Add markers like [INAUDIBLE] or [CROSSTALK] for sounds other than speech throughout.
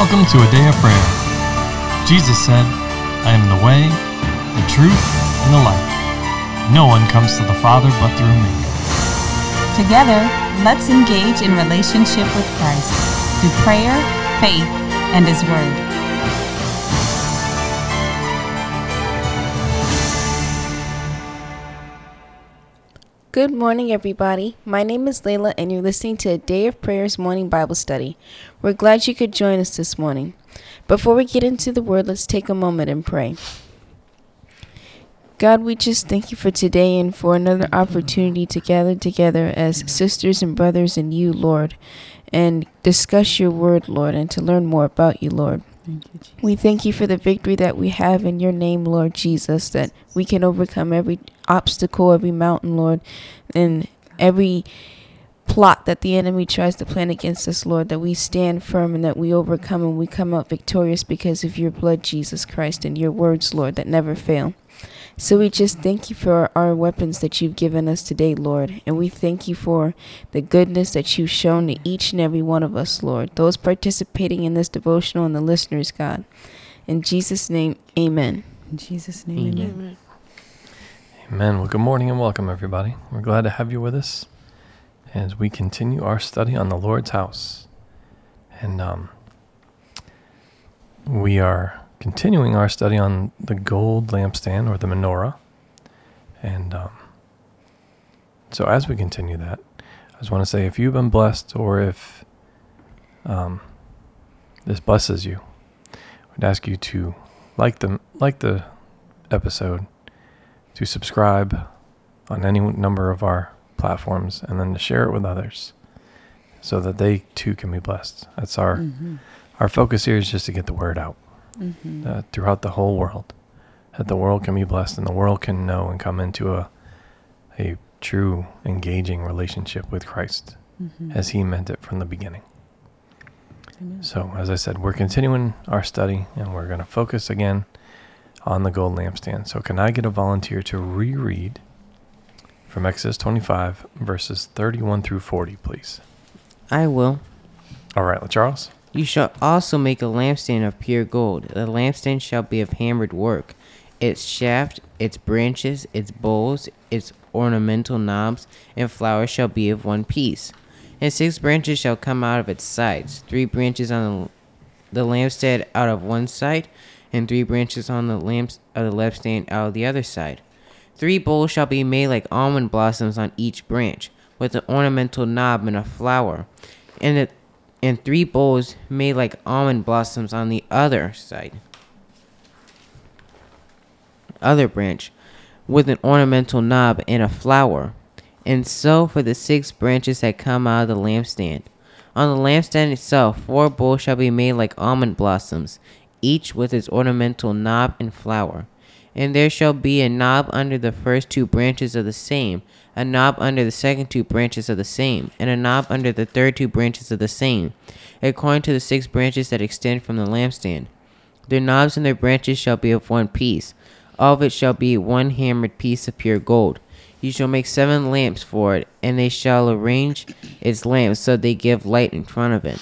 Welcome to a day of prayer. Jesus said, I am the way, the truth, and the life. No one comes to the Father but through me. Together, let's engage in relationship with Christ through prayer, faith, and His Word. Good morning, everybody. My name is Layla, and you're listening to a Day of Prayers morning Bible study. We're glad you could join us this morning. Before we get into the Word, let's take a moment and pray. God, we just thank you for today and for another opportunity to gather together as sisters and brothers in you, Lord, and discuss your Word, Lord, and to learn more about you, Lord. We thank you for the victory that we have in your name, Lord Jesus, that we can overcome every obstacle, every mountain, Lord, and every plot that the enemy tries to plan against us, Lord, that we stand firm and that we overcome and we come out victorious because of your blood, Jesus Christ, and your words, Lord, that never fail. So we just thank you for our weapons that you've given us today, Lord. And we thank you for the goodness that you've shown to each and every one of us, Lord. Those participating in this devotional and the listeners, God. In Jesus' name, amen. In Jesus' name, amen. amen. Amen. Well, good morning and welcome, everybody. We're glad to have you with us as we continue our study on the Lord's house. And um, we are continuing our study on the gold lampstand or the menorah. And um, so, as we continue that, I just want to say if you've been blessed or if um, this blesses you, we'd ask you to like the like the episode, to subscribe on any number of our platforms, and then to share it with others, so that they too can be blessed. That's our Mm-hmm. our focus here is just to get the word out Mm-hmm. uh, throughout the whole world, that the world can be blessed and the world can know and come into a a true engaging relationship with Christ Mm-hmm. as He meant it from the beginning. Amen. So, as I said, we're continuing our study and we're going to focus again on the gold lampstand. So, can I get a volunteer to reread from Exodus 25, verses 31 through 40, please? I will. All right, Charles. You shall also make a lampstand of pure gold. The lampstand shall be of hammered work. Its shaft, its branches, its bowls, its ornamental knobs, and flowers shall be of one piece. And six branches shall come out of its sides, three branches on the, the lampstand out of one side, and three branches on the lamps of the lampstand out of the other side. Three bowls shall be made like almond blossoms on each branch, with an ornamental knob and a flower. And the and three bowls made like almond blossoms on the other side. Other branch, with an ornamental knob and a flower. And so for the six branches that come out of the lampstand. On the lampstand itself, four bowls shall be made like almond blossoms, each with its ornamental knob and flower. And there shall be a knob under the first two branches of the same, a knob under the second two branches of the same, and a knob under the third two branches of the same, according to the six branches that extend from the lampstand. Their knobs and their branches shall be of one piece. All of it shall be one hammered piece of pure gold. You shall make seven lamps for it, and they shall arrange its lamps so they give light in front of it.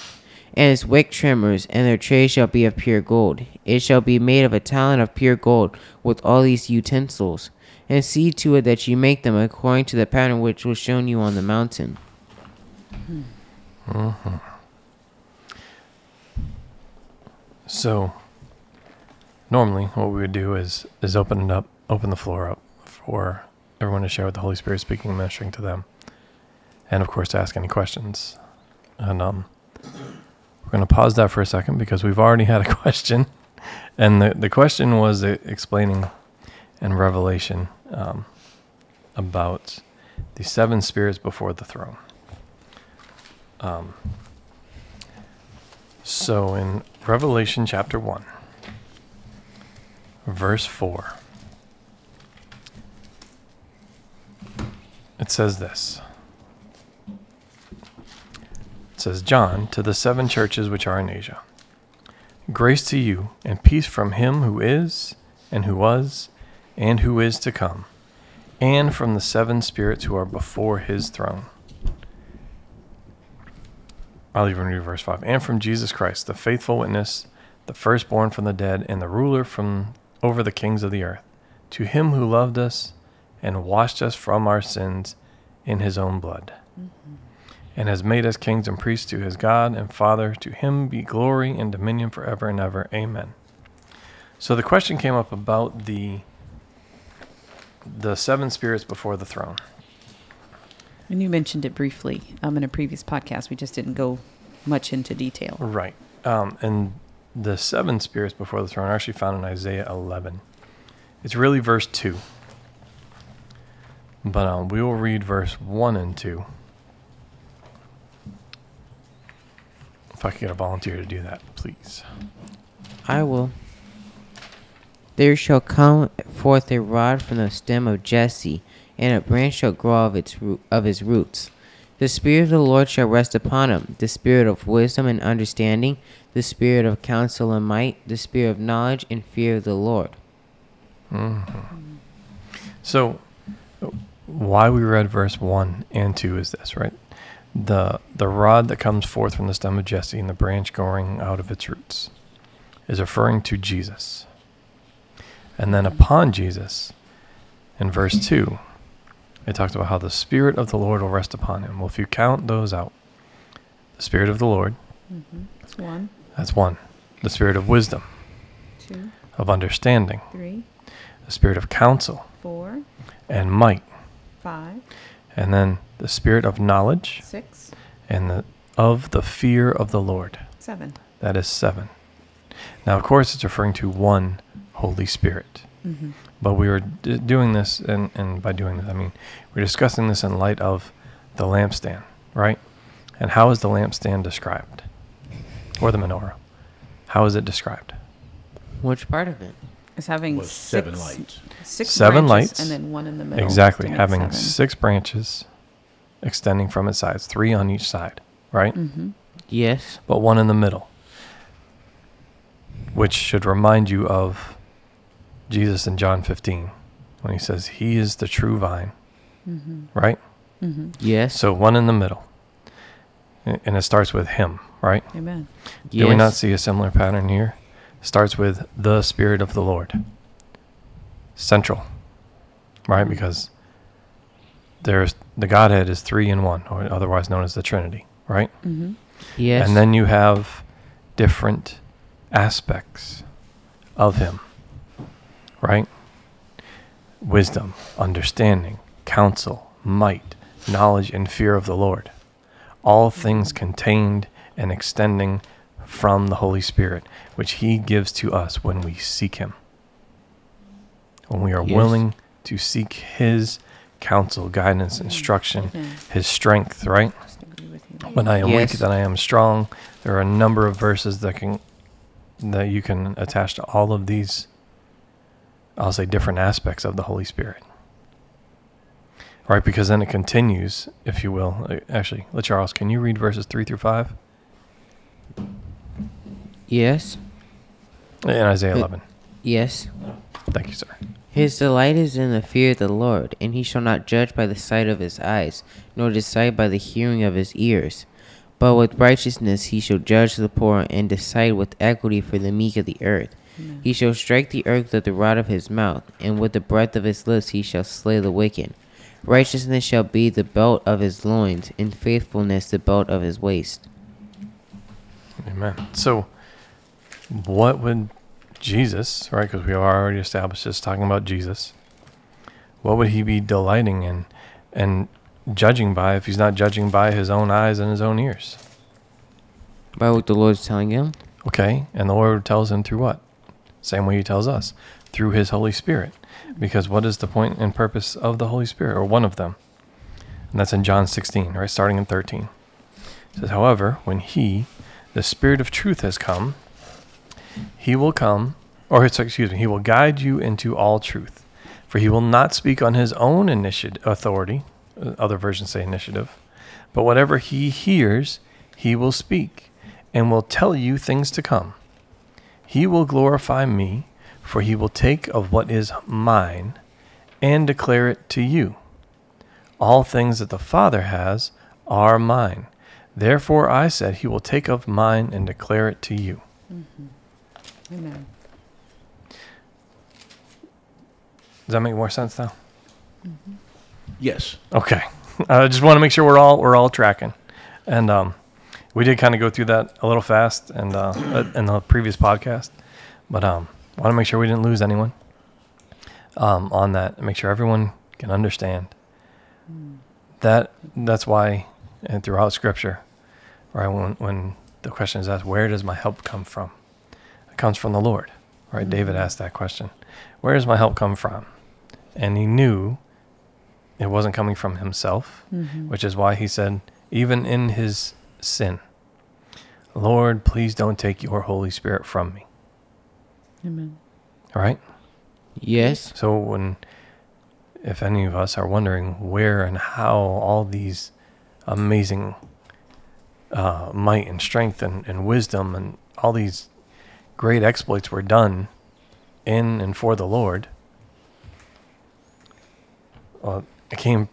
And its wick trimmers and their trays shall be of pure gold. It shall be made of a talent of pure gold with all these utensils. And see to it that you make them according to the pattern which was shown you on the mountain. So, normally what we would do is is open it up, open the floor up for everyone to share what the Holy Spirit speaking and ministering to them, and of course to ask any questions. And um, we're going to pause that for a second because we've already had a [LAUGHS] question, and the the question was explaining in Revelation um, about the seven spirits before the throne. Um, so in Revelation chapter 1, verse 4, it says this. Says, John, to the seven churches which are in Asia, grace to you and peace from him who is, and who was, and who is to come, and from the seven spirits who are before his throne. I'll even read verse 5. And from Jesus Christ, the faithful witness, the firstborn from the dead, and the ruler from over the kings of the earth, to him who loved us and washed us from our sins in his own blood, and has made us kings and priests to his God and Father. To him be glory and dominion forever and ever. Amen. So the question came up about the the seven spirits before the throne. And you mentioned it briefly um, in a previous podcast. We just didn't go much into detail. Right. Um, and the seven spirits before the throne are actually found in Isaiah 11. It's really verse 2. But um, we will read verse 1 and 2. If I could get a volunteer to do that, please. I will. There shall come forth a rod from the stem of Jesse, and a branch shall grow of its root, of his roots. The spirit of the Lord shall rest upon him, the spirit of wisdom and understanding, the spirit of counsel and might, the spirit of knowledge and fear of the Lord. Mm-hmm. So, why we read verse 1 and 2 is this, right? The, the rod that comes forth from the stem of Jesse and the branch growing out of its roots is referring to Jesus. And then upon Jesus, in verse 2, it talks about how the Spirit of the Lord will rest upon him. Well, if you count those out, the Spirit of the Lord, mm-hmm. That's one, that's one. The Spirit of wisdom, two, of understanding, three, the Spirit of counsel. Four, and might, five, and then the Spirit of knowledge six, and the of the fear of the Lord. seven. That is seven. Now, of course, it's referring to one Holy Spirit. Mm-hmm. But we were d- doing this, and, and by doing this, I mean we're discussing this in light of the lampstand, right? And how is the lampstand described? Or the menorah? How is it described? Which part of it? It's having was six, seven lights. six Seven lights. and then one in the middle. exactly. Having seven. six branches extending from its sides, three on each side, right? Mm-hmm. Yes. But one in the middle, which should remind you of Jesus in John 15 when he says, He is the true vine, Mhm. right? Mhm. Yes. So one in the middle. And it starts with him, right? Amen. yes. Do we not see a similar pattern here? Starts with the Spirit of the Lord. Central, right? Because there's the Godhead is three in one, or otherwise known as the Trinity, right? Mm-hmm. Yes. And then you have different aspects of him, right? Wisdom, understanding, counsel, might, knowledge, and fear of the Lord. All things contained and extending from the Holy Spirit, which he gives to us when we seek him. When we are Yes. willing to seek his counsel, guidance, instruction, Amen. his strength, right? Just agree with you. when I am Yes. weak, then I am strong. There are a number of verses that can that you can attach to all of these. I'll say different aspects of the Holy Spirit. Right, because then it continues, if you will. Uh, Actually, let Charles, can you read verses three through five yes. in Isaiah Uh, eleven? Yes. Thank you, sir. His delight is in the fear of the Lord, and he shall not judge by the sight of his eyes, nor decide by the hearing of his ears. But with righteousness he shall judge the poor, and decide with equity for the meek of the earth. Amen. He shall strike the earth with the rod of his mouth, and with the breath of his lips he shall slay the wicked. Righteousness shall be the belt of his loins, and faithfulness the belt of his waist. Amen. So, what would Jesus, right? Because we are already established this talking about Jesus. What would he be delighting in and judging by if he's not judging by his own eyes and his own ears? By what the Lord is telling him? Okay. And the Lord tells him through what? Same way he tells us through his Holy Spirit. Because what is the point and purpose of the Holy Spirit, or one of them? And that's in John 16, right? Starting in 13. It says, However, when he, the Spirit of truth, has come, he will come, or excuse me, he will guide you into all truth. For he will not speak on his own initiative authority, uh, other versions say initiative, but whatever he hears, he will speak, and will tell you things to come. He will glorify me, for he will take of what is mine and declare it to you. All things that the Father has are mine. Therefore I said, He will take of mine and declare it to you. Amen. Does that make more sense now? Yes. Okay. [LAUGHS] I just want to make sure we're all we're all tracking, and um, we did kind of go through that a little fast and uh, [CLEARS THROAT] uh, in the previous podcast, but um, want to make sure we didn't lose anyone um, on that. and Make sure everyone can understand that. That's why, and throughout Scripture, right when when the question is asked, where does my help come from? It comes from the Lord, right? David asked that question, where does my help come from? And he knew it wasn't coming from himself, which is why he said, even in his sin, Lord, please don't take your Holy Spirit from me. Amen. All right? Yes. So when if any of us are wondering where and how all these amazing uh, might and strength and, and wisdom and all these great exploits were done in and for the Lord, well, it came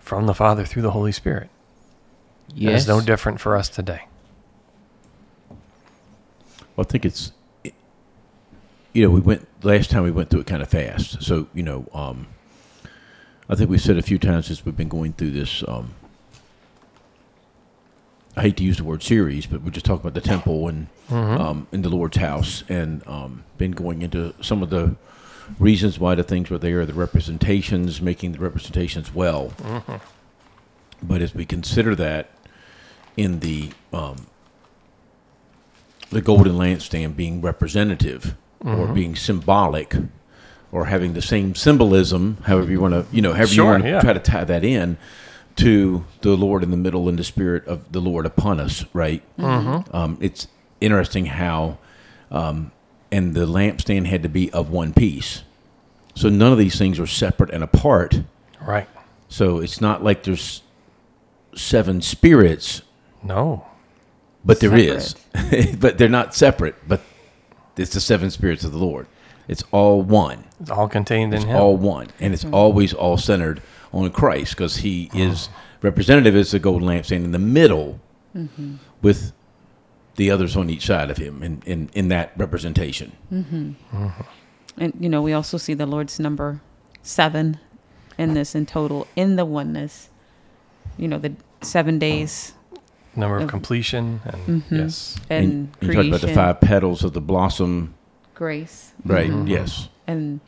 from the Father through the Holy Spirit. Yes. It's no different for us today. Well, I think it's, you know, we went last time we went through it kind of fast. So you know, um, I think we've said a few times as we've been going through this. Um, I hate to use the word series, but we're just talking about the temple and um, in the Lord's house, and um, been going into some of the reasons why the things were there, the representations, making the representations well. But as we consider that in the um, the golden lampstand being representative or being symbolic or having the same symbolism, however you want to, you know, however Sure, you want to yeah. try to tie that in to the Lord in the middle and the Spirit of the Lord upon us, right? Um, it's interesting how, um, and the lampstand had to be of one piece. So none of these things are separate and apart. Right. So it's not like there's seven spirits No. but there is, [LAUGHS] but they're not separate. But it's the seven spirits of the Lord. It's all one. It's all contained in It's Him. all one, and it's always all centered on Christ because He oh. is representative as the golden lampstand in the middle, mm-hmm. with the others on each side of Him, in in, in that representation. Mm-hmm. Uh-huh. And you know, we also see the Lord's number seven in this in total in the oneness. You know, the seven days Number of of- completion and mm-hmm. yes. and, you talked about the five petals of the blossom, grace, right? Yes, and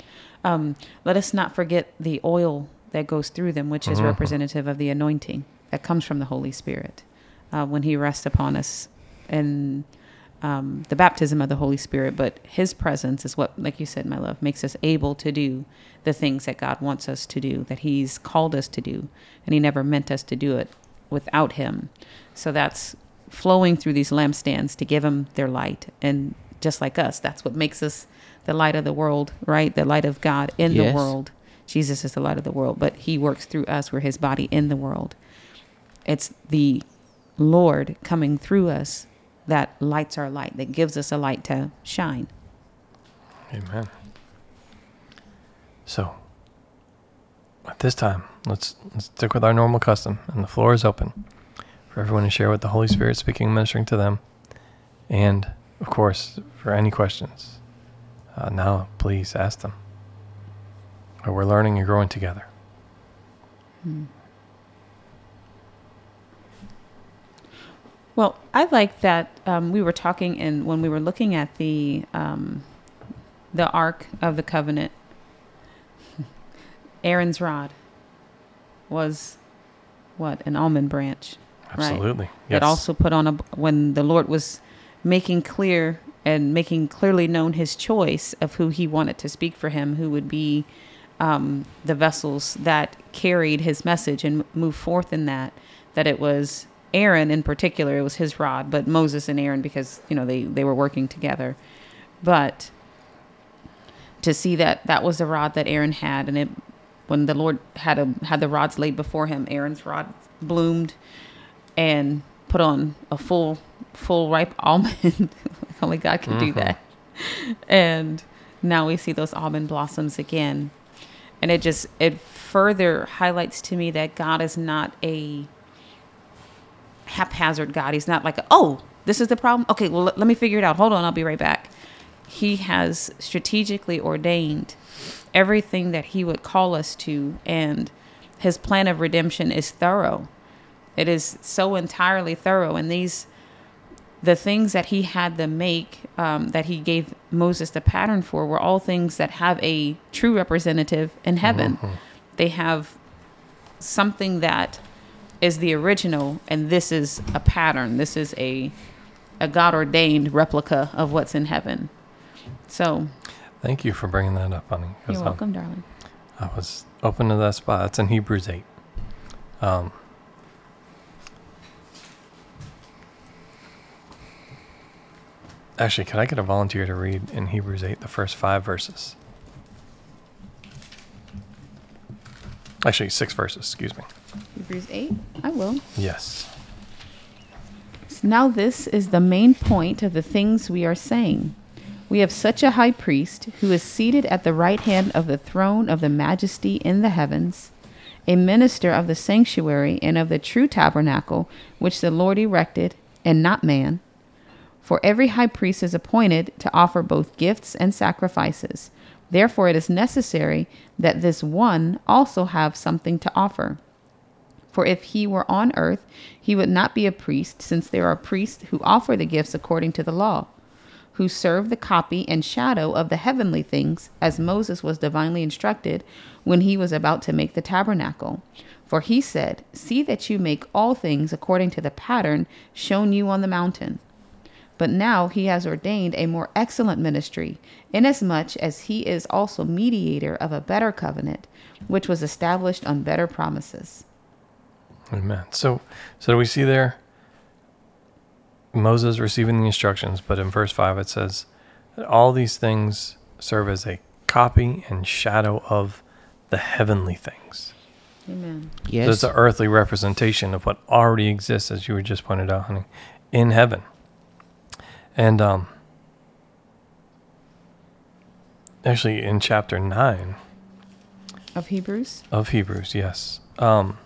um, let us not forget the oil that goes through them, which is representative of the anointing that comes from the Holy Spirit uh, when He rests upon us, and um, the baptism of the Holy Spirit. But His presence is what, like you said, my love, makes us able to do the things that God wants us to do, that He's called us to do, and He never meant us to do it without Him. So that's flowing through these lampstands to give them their light, and just like us, that's what makes us the light of the world, right? The light of God in Yes. the world. Jesus is the light of the world, but He works through us. We're His body in the world. It's the Lord coming through us that lights our light, that gives us a light to shine. Amen. So, at this time, let's, let's stick with our normal custom, and the floor is open for everyone to share what the Holy Spirit speaking ministering to them, and of course, for any questions. Uh, now, please ask them. Uh, We're learning and growing together. Well, I like that um, we were talking and when we were looking at the um, the Ark of the Covenant. [LAUGHS] Aaron's rod was what an almond branch. Right. Absolutely. Yes. It also put on a when the Lord was making clear and making clearly known His choice of who He wanted to speak for Him, who would be um, the vessels that carried His message and move forth in that. That it was Aaron in particular, it was his rod, but Moses and Aaron because you know they they were working together, but to see that that was the rod that Aaron had, and it when the Lord had a had the rods laid before him, Aaron's rod bloomed and put on a full full ripe [LAUGHS] almond. [LAUGHS] Only God can do that. And now we see those almond blossoms again. And it just it further highlights to me that God is not a haphazard God. He's not like, oh, this is the problem. Okay, well, let, let me figure it out. Hold on, I'll be right back. He has strategically ordained everything that He would call us to, and His plan of redemption is thorough. It is so entirely thorough, and these the things that he had them make um, that he gave moses the pattern for were all things that have a true representative in heaven they have something that is the original and this is a pattern this is a a god ordained replica of what's in heaven so Thank you for bringing that up, honey. you're um, welcome darling I was open to that spot. It's in Hebrews 8. Um, actually, could I get a volunteer to read in Hebrews 8 the first five verses? Actually, six verses, excuse me. hebrews 8 i will Yes. Now, this is the main point of the things we are saying. We have such a high priest who is seated at the right hand of the throne of the majesty in the heavens, a minister of the sanctuary and of the true tabernacle which the Lord erected, and not man. For every high priest is appointed to offer both gifts and sacrifices. Therefore, it is necessary that this one also have something to offer. For if he were on earth, he would not be a priest, since there are priests who offer the gifts according to the law, who serve the copy and shadow of the heavenly things, as Moses was divinely instructed when he was about to make the tabernacle. For he said, See that you make all things according to the pattern shown you on the mountain. But now he has ordained a more excellent ministry, inasmuch as he is also mediator of a better covenant, which was established on better promises. Amen. So, so we see there Moses receiving the instructions, but in verse 5 it says that all these things serve as a copy and shadow of the heavenly things. Amen. So Yes. it's an earthly representation of what already exists, as you were just pointed out, honey, in heaven. And um, actually, in chapter 9 Of Hebrews? of Hebrews, yes. Um,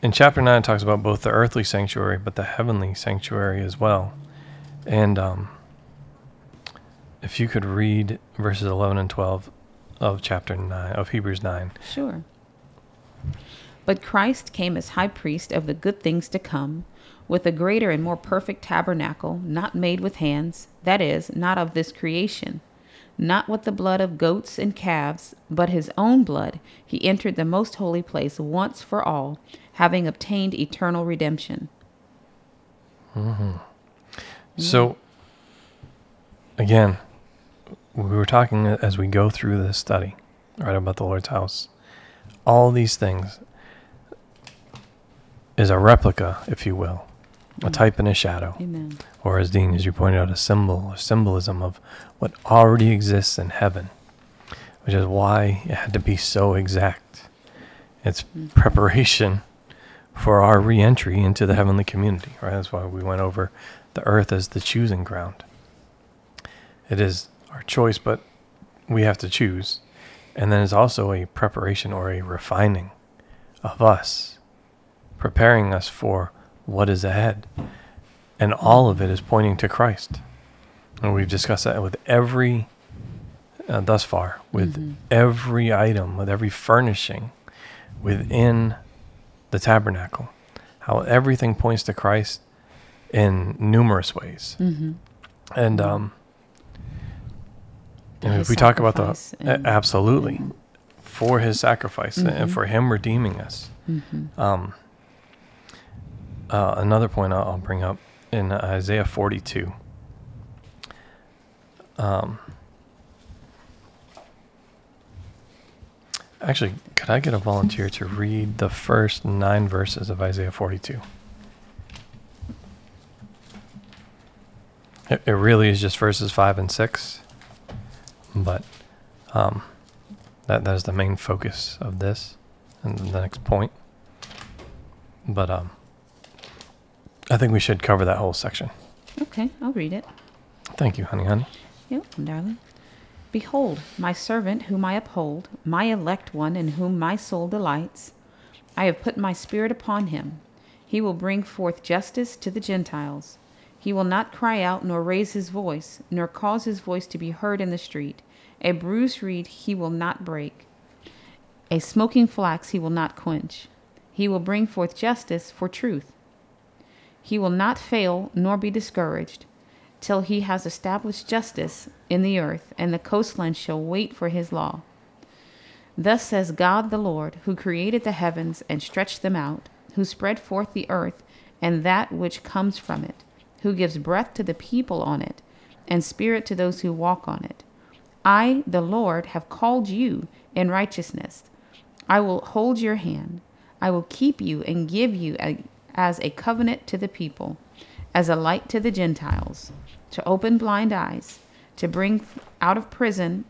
in chapter 9, it talks about both the earthly sanctuary, but the heavenly sanctuary as well. And um, if you could read verses 11 and 12 of chapter 9, of Hebrews 9. Sure. But Christ came as high priest of the good things to come, with a greater and more perfect tabernacle, not made with hands, that is, not of this creation. Not with the blood of goats and calves, but his own blood, he entered the most holy place once for all, having obtained eternal redemption. Mm-hmm. So, again, we were talking as we go through this study, right, about the Lord's house. All these things is a replica, if you will, a mm. type and a shadow, Amen. or as Dean, as you pointed out, a symbol, a symbolism of what already exists in heaven, which is why it had to be so exact. It's mm. preparation for our re-entry into the heavenly community, right? That's why we went over the earth as the choosing ground. It is our choice, but we have to choose. And then it's also a preparation or a refining of us, preparing us for what is ahead. And all of it is pointing to Christ. And we've discussed that with every, uh, thus far, with every item, with every furnishing within the tabernacle, how everything points to Christ in numerous ways. And, um, and His if we talk about the and- absolutely for his sacrifice and for him redeeming us. Um, uh, another point I'll, bring up in Isaiah 42. Um, actually, could I get a volunteer to read the first nine verses of Isaiah 42? It, it really is just verses five and six, but um, that that is the main focus of this and the next point. But um, I think we should cover that whole section. Okay, I'll read it. Thank you, honey, honey. You're welcome, darling. Behold, my servant whom I uphold, my elect one in whom my soul delights. I have put my spirit upon him. He will bring forth justice to the Gentiles. He will not cry out, nor raise his voice, nor cause his voice to be heard in the street. A bruised reed he will not break, a smoking flax he will not quench. He will bring forth justice for truth. He will not fail nor be discouraged till he has established justice in the earth, and the coastlands shall wait for his law. Thus says God the Lord, who created the heavens and stretched them out, who spread forth the earth and that which comes from it, who gives breath to the people on it, and spirit to those who walk on it. I, the Lord, have called you in righteousness. I will hold your hand. I will keep you and give you a, as a covenant to the people, as a light to the Gentiles, to open blind eyes, to bring out of prison,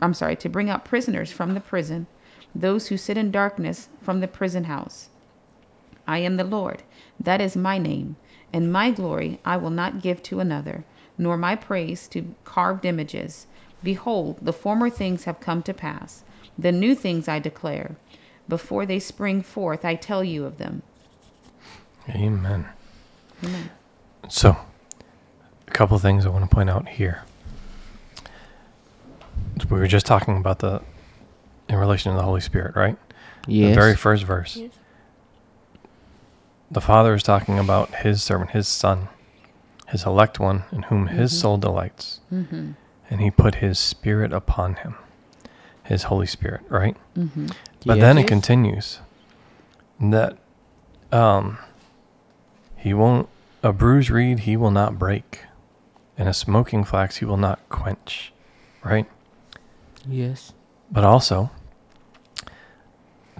I'm sorry, to bring out prisoners from the prison, those who sit in darkness from the prison house. I am the Lord, that is my name, and my glory I will not give to another, nor my praise to carved images. Behold, the former things have come to pass, the new things I declare. Before they spring forth, I tell you of them. Amen. Amen. So, a couple things I want to point out here. We were just talking about the in relation to the Holy Spirit, right? Yes. The very first verse. The Father is talking about his servant, his son, his elect one, in whom his soul delights. Mm-hmm. And he put his spirit upon him, his Holy Spirit, right? Mm-hmm. But then it continues that um, he won't, a bruised reed he will not break, and a smoking flax he will not quench, right? Yes. But also,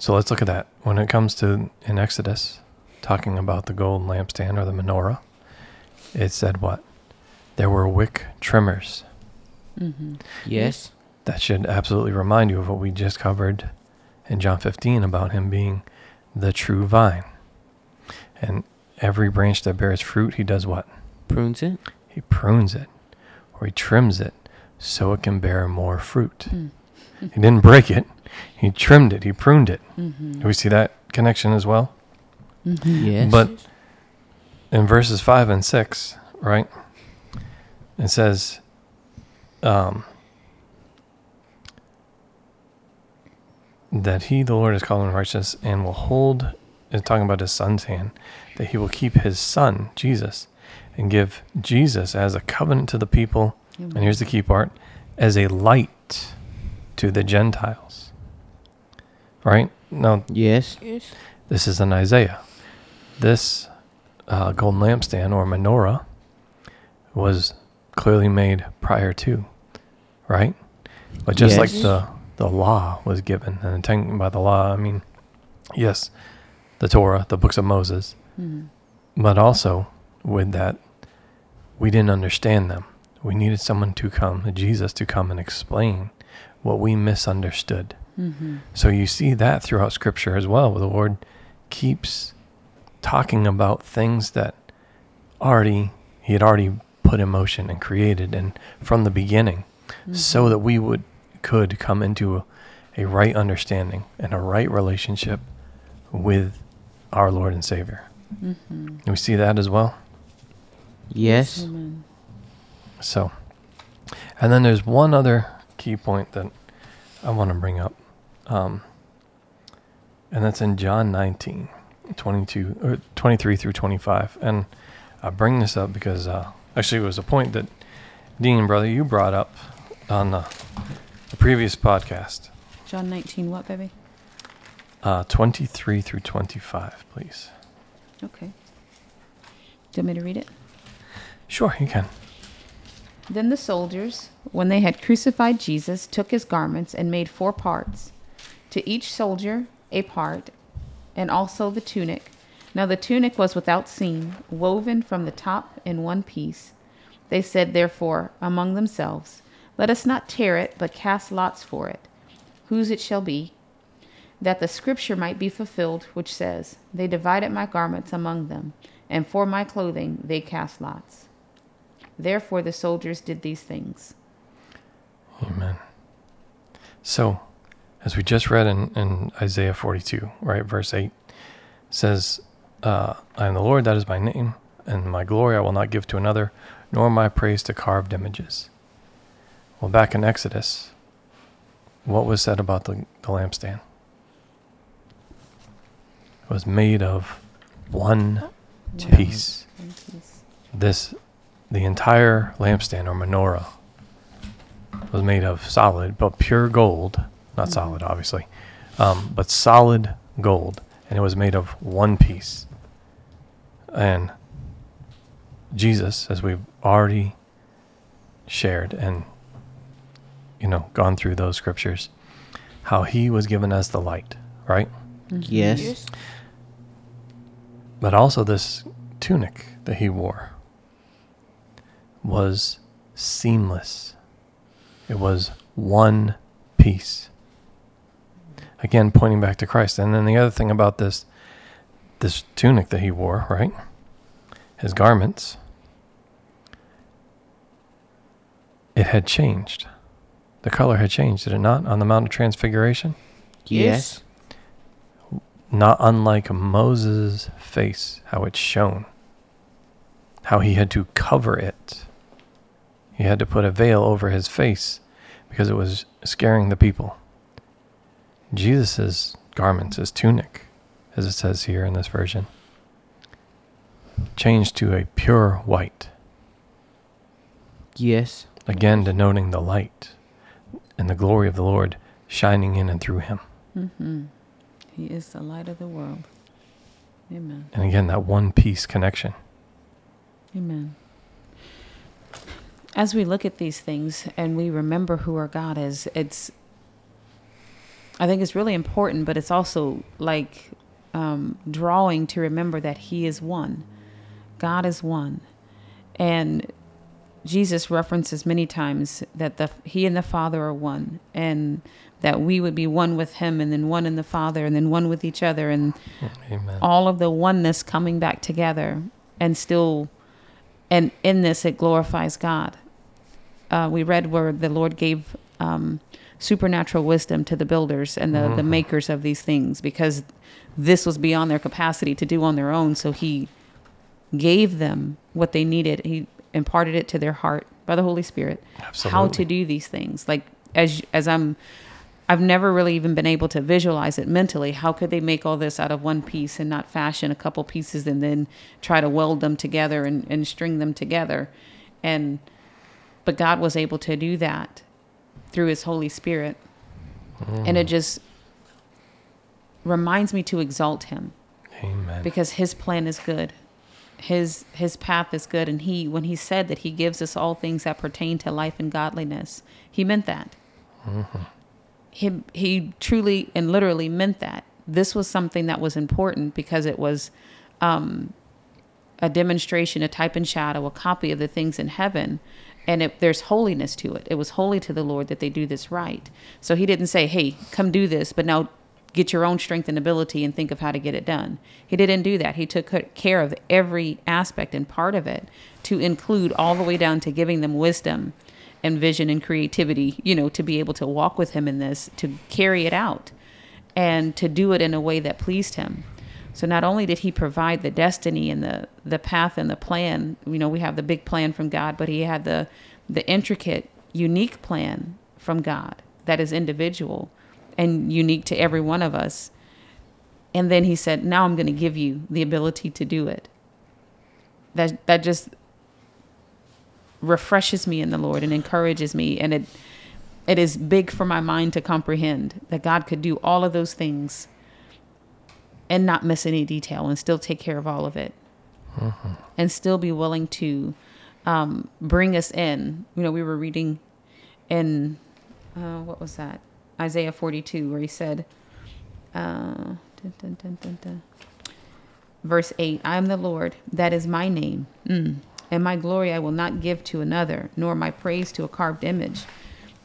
so let's look at that. When it comes to in Exodus, talking about the golden lampstand or the menorah, it said what? There were wick trimmers. Mm-hmm. Yes. That should absolutely remind you of what we just covered in John 15 about him being the true vine. And every branch that bears fruit, he does what? Prunes it. He prunes it or he trims it so it can bear more fruit. [LAUGHS] He didn't break it, he trimmed it, he pruned it. Mm-hmm. Do we see that connection as well? Yes. But in verses 5 and 6, right, it says, um, that he, the Lord, is called in righteous and will hold, is talking about his son's hand, that he will keep his son, Jesus, and give Jesus as a covenant to the people. And here's the key part as a light to the Gentiles. Right? Now, yes. this is in Isaiah. This uh, golden lampstand or menorah was clearly made prior to, right? But just like the the law was given, and intended by the law, I mean, yes, the Torah, the books of Moses, Mm-hmm. but also with that, we didn't understand them. We needed someone to come, Jesus, to come and explain what we misunderstood. Mm-hmm. So you see that throughout Scripture as well, where the Lord keeps talking about things that already He had already put in motion and created, and from the beginning, so that we would could come into a, a right understanding and a right relationship with our Lord and Savior. Mm-hmm. And we see that as well. Yes. Amen. So, and then there's one other key point that I want to bring up. Um, and that's in John 19, 22, or 23 through 25. And I bring this up because uh, actually it was a point that Dean, brother, you brought up on the, the previous podcast. John 19, what, baby? Uh, 23 through 25, please. Okay. Do you want me to read it? Sure, you can. Then the soldiers, when they had crucified Jesus, took his garments and made four parts, to each soldier a part, and also the tunic. Now the tunic was without seam, woven from the top in one piece. They said, therefore, among themselves, Let us not tear it, but cast lots for it, whose it shall be, that the scripture might be fulfilled, which says, They divided my garments among them, and for my clothing they cast lots. Therefore the soldiers did these things. Amen. So, as we just read in, in Isaiah 42, right, verse 8, says, uh, I am the Lord, that is my name, and my glory I will not give to another, nor my praise to carved images. Well, back in Exodus, what was said about the, the lampstand? It was made of one piece. This, the entire lampstand or menorah, was made of solid, but pure gold. Not solid, obviously, um, but solid gold, and it was made of one piece. And Jesus, as we've already shared and you know gone through those scriptures, how he was given as the light, right? Yes. But also this tunic that he wore was seamless. It was one piece. Again, pointing back to Christ. And then the other thing about this this tunic that he wore, right? His garments, it had changed. The color had changed, did it not, on the Mount of Transfiguration? Yes. Not unlike Moses' face, how it shone, how he had to cover it. He had to put a veil over his face because it was scaring the people. Jesus' garments, his tunic, as it says here in this version, changed to a pure white, Yes. again denoting the light and the glory of the Lord shining in and through him. Mm-hmm. He is the light of the world. Amen. And again, that one piece connection. Amen. As we look at these things and we remember who our God is, it's, I think it's really important, but it's also like um, drawing to remember that He is one. God is one. And Jesus references many times that the He and the Father are one, and that we would be one with Him, and then one in the Father, and then one with each other, and Amen. all of the oneness coming back together and still and in this it glorifies god uh, we read where the lord gave um, supernatural wisdom to the builders and the, the Mhm. makers of these things because this was beyond their capacity to do on their own so he gave them what they needed he imparted it to their heart by the holy spirit Absolutely. how to do these things like as as i'm i've never really even been able to visualize it mentally. How could they make all this out of one piece and not fashion a couple pieces and then try to weld them together and, and string them together? And but god was able to do that through his holy spirit. And it just reminds me to exalt him. Amen. because his plan is good. His his path is good. And he when he said that he gives us all things that pertain to life and godliness he meant that mm-hmm. He he truly and literally meant that. This was something that was important because it was um, a demonstration a type and shadow a copy of the things in heaven and it, there's holiness to it. It was holy to the lord that they do this right. So he didn't say hey come do this but now get your own strength and ability and think of how to get it done. He didn't do that. He took care of every aspect and part of it to include all the way down to giving them wisdom and vision and creativity you know to be able to walk with him in this to carry it out and to do it in a way that pleased him so not only did he provide the destiny and the the path and the plan, you know, we have the big plan from God, but he had the the intricate, unique plan from God that is individual and unique to every one of us. And then he said, "Now I'm going to give you the ability to do it." That that just refreshes me in the Lord and encourages me and it it is big for my mind to comprehend that God could do all of those things and not miss any detail and still take care of all of it and still be willing to um, bring us in. You know, we were reading in, uh, what was that? Isaiah 42, where he said, uh, dun, dun, dun. verse 8 I am the Lord, that is my name. Mm. And my glory I will not give to another, nor my praise to a carved image,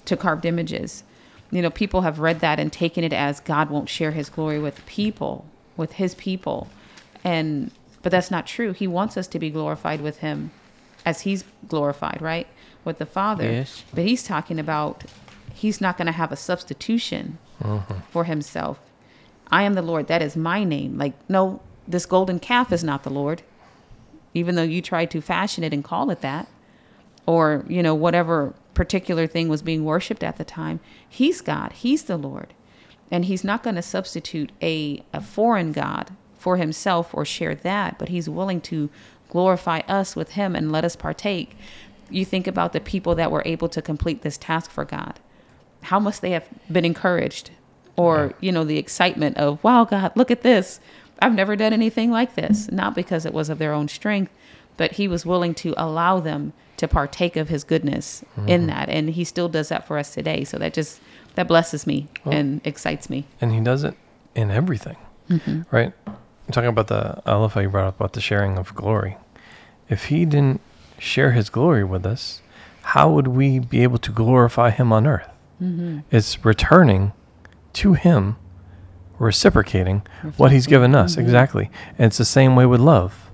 to carved images. You know, people have read that and taken it as God won't share his glory with people, with his people. And but that's not true. He wants us to be glorified with him as he's glorified, right? With the Father. Yes. But he's talking about he's not going to have a substitution uh-huh. for himself. I am the Lord. That is my name. Like, no, this golden calf is not the Lord, even though you tried to fashion it and call it that, or, you know, whatever particular thing was being worshiped at the time. He's God, He's the Lord. And He's not going to substitute a, a foreign God for Himself or share that, but He's willing to glorify us with Him and let us partake. You think about the people that were able to complete this task for God. How must they have been encouraged? Or, you know, the excitement of, wow, God, look at this. I've never done anything like this. Not because it was of their own strength, but He was willing to allow them to partake of His goodness in mm-hmm. that. And He still does that for us today. So that just, that blesses me and excites me. and he does it in everything mm-hmm. right i'm talking about the how you brought up about the sharing of glory if he didn't share his glory with us how would we be able to glorify him on earth mm-hmm. it's returning to him reciprocating what he's given us mm-hmm. exactly and it's the same way with love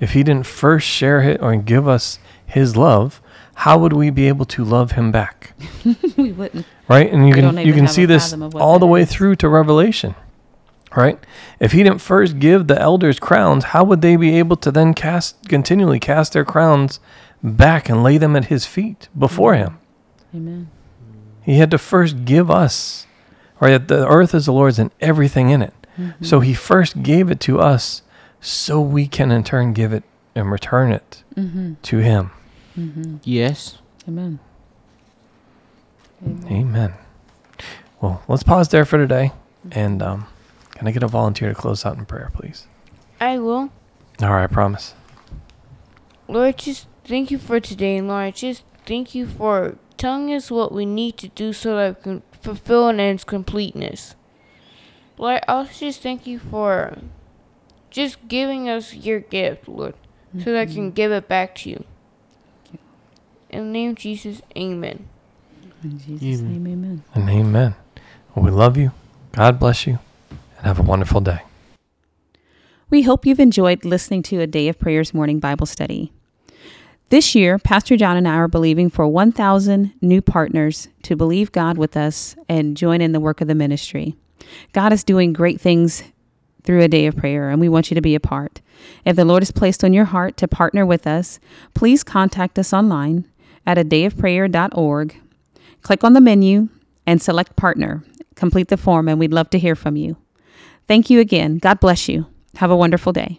if he didn't first share it or give us his love how would we be able to love him back [LAUGHS] we wouldn't. right? And you We can you can see this fathom of what all the way is. through to Revelation, right? If he didn't first give the elders crowns, how would they be able to then cast continually cast their crowns back and lay them at his feet before him? Amen. He had to first give us, right? The earth is the Lord's and everything in it. Mm-hmm. So he first gave it to us, so we can in turn give it and return it Mm-hmm. to him. Yes. Amen. Amen. Well, let's pause there for today. And um, can I get a volunteer to close out in prayer, please? I will. All right, I promise. Lord, just thank you for today, and Lord, just thank you for telling us what we need to do so that we can fulfill it in its completeness. Lord, I also just thank you for just giving us your gift, Lord, so that I can mm-hmm. give it back to you. In the name of Jesus, amen. In Jesus' Amen. name, amen. And amen. Well, we love you. God bless you. And have a wonderful day. We hope you've enjoyed listening to a Day of Prayers morning Bible study. This year, Pastor John and I are believing for 1,000 new partners to believe God with us and join in the work of the ministry. God is doing great things through a day of prayer, and we want you to be a part. If the Lord has placed on your heart to partner with us, please contact us online at a dayofprayer.org. Click on the menu and select partner. Complete the form, and we'd love to hear from you. Thank you again. God bless you. Have a wonderful day.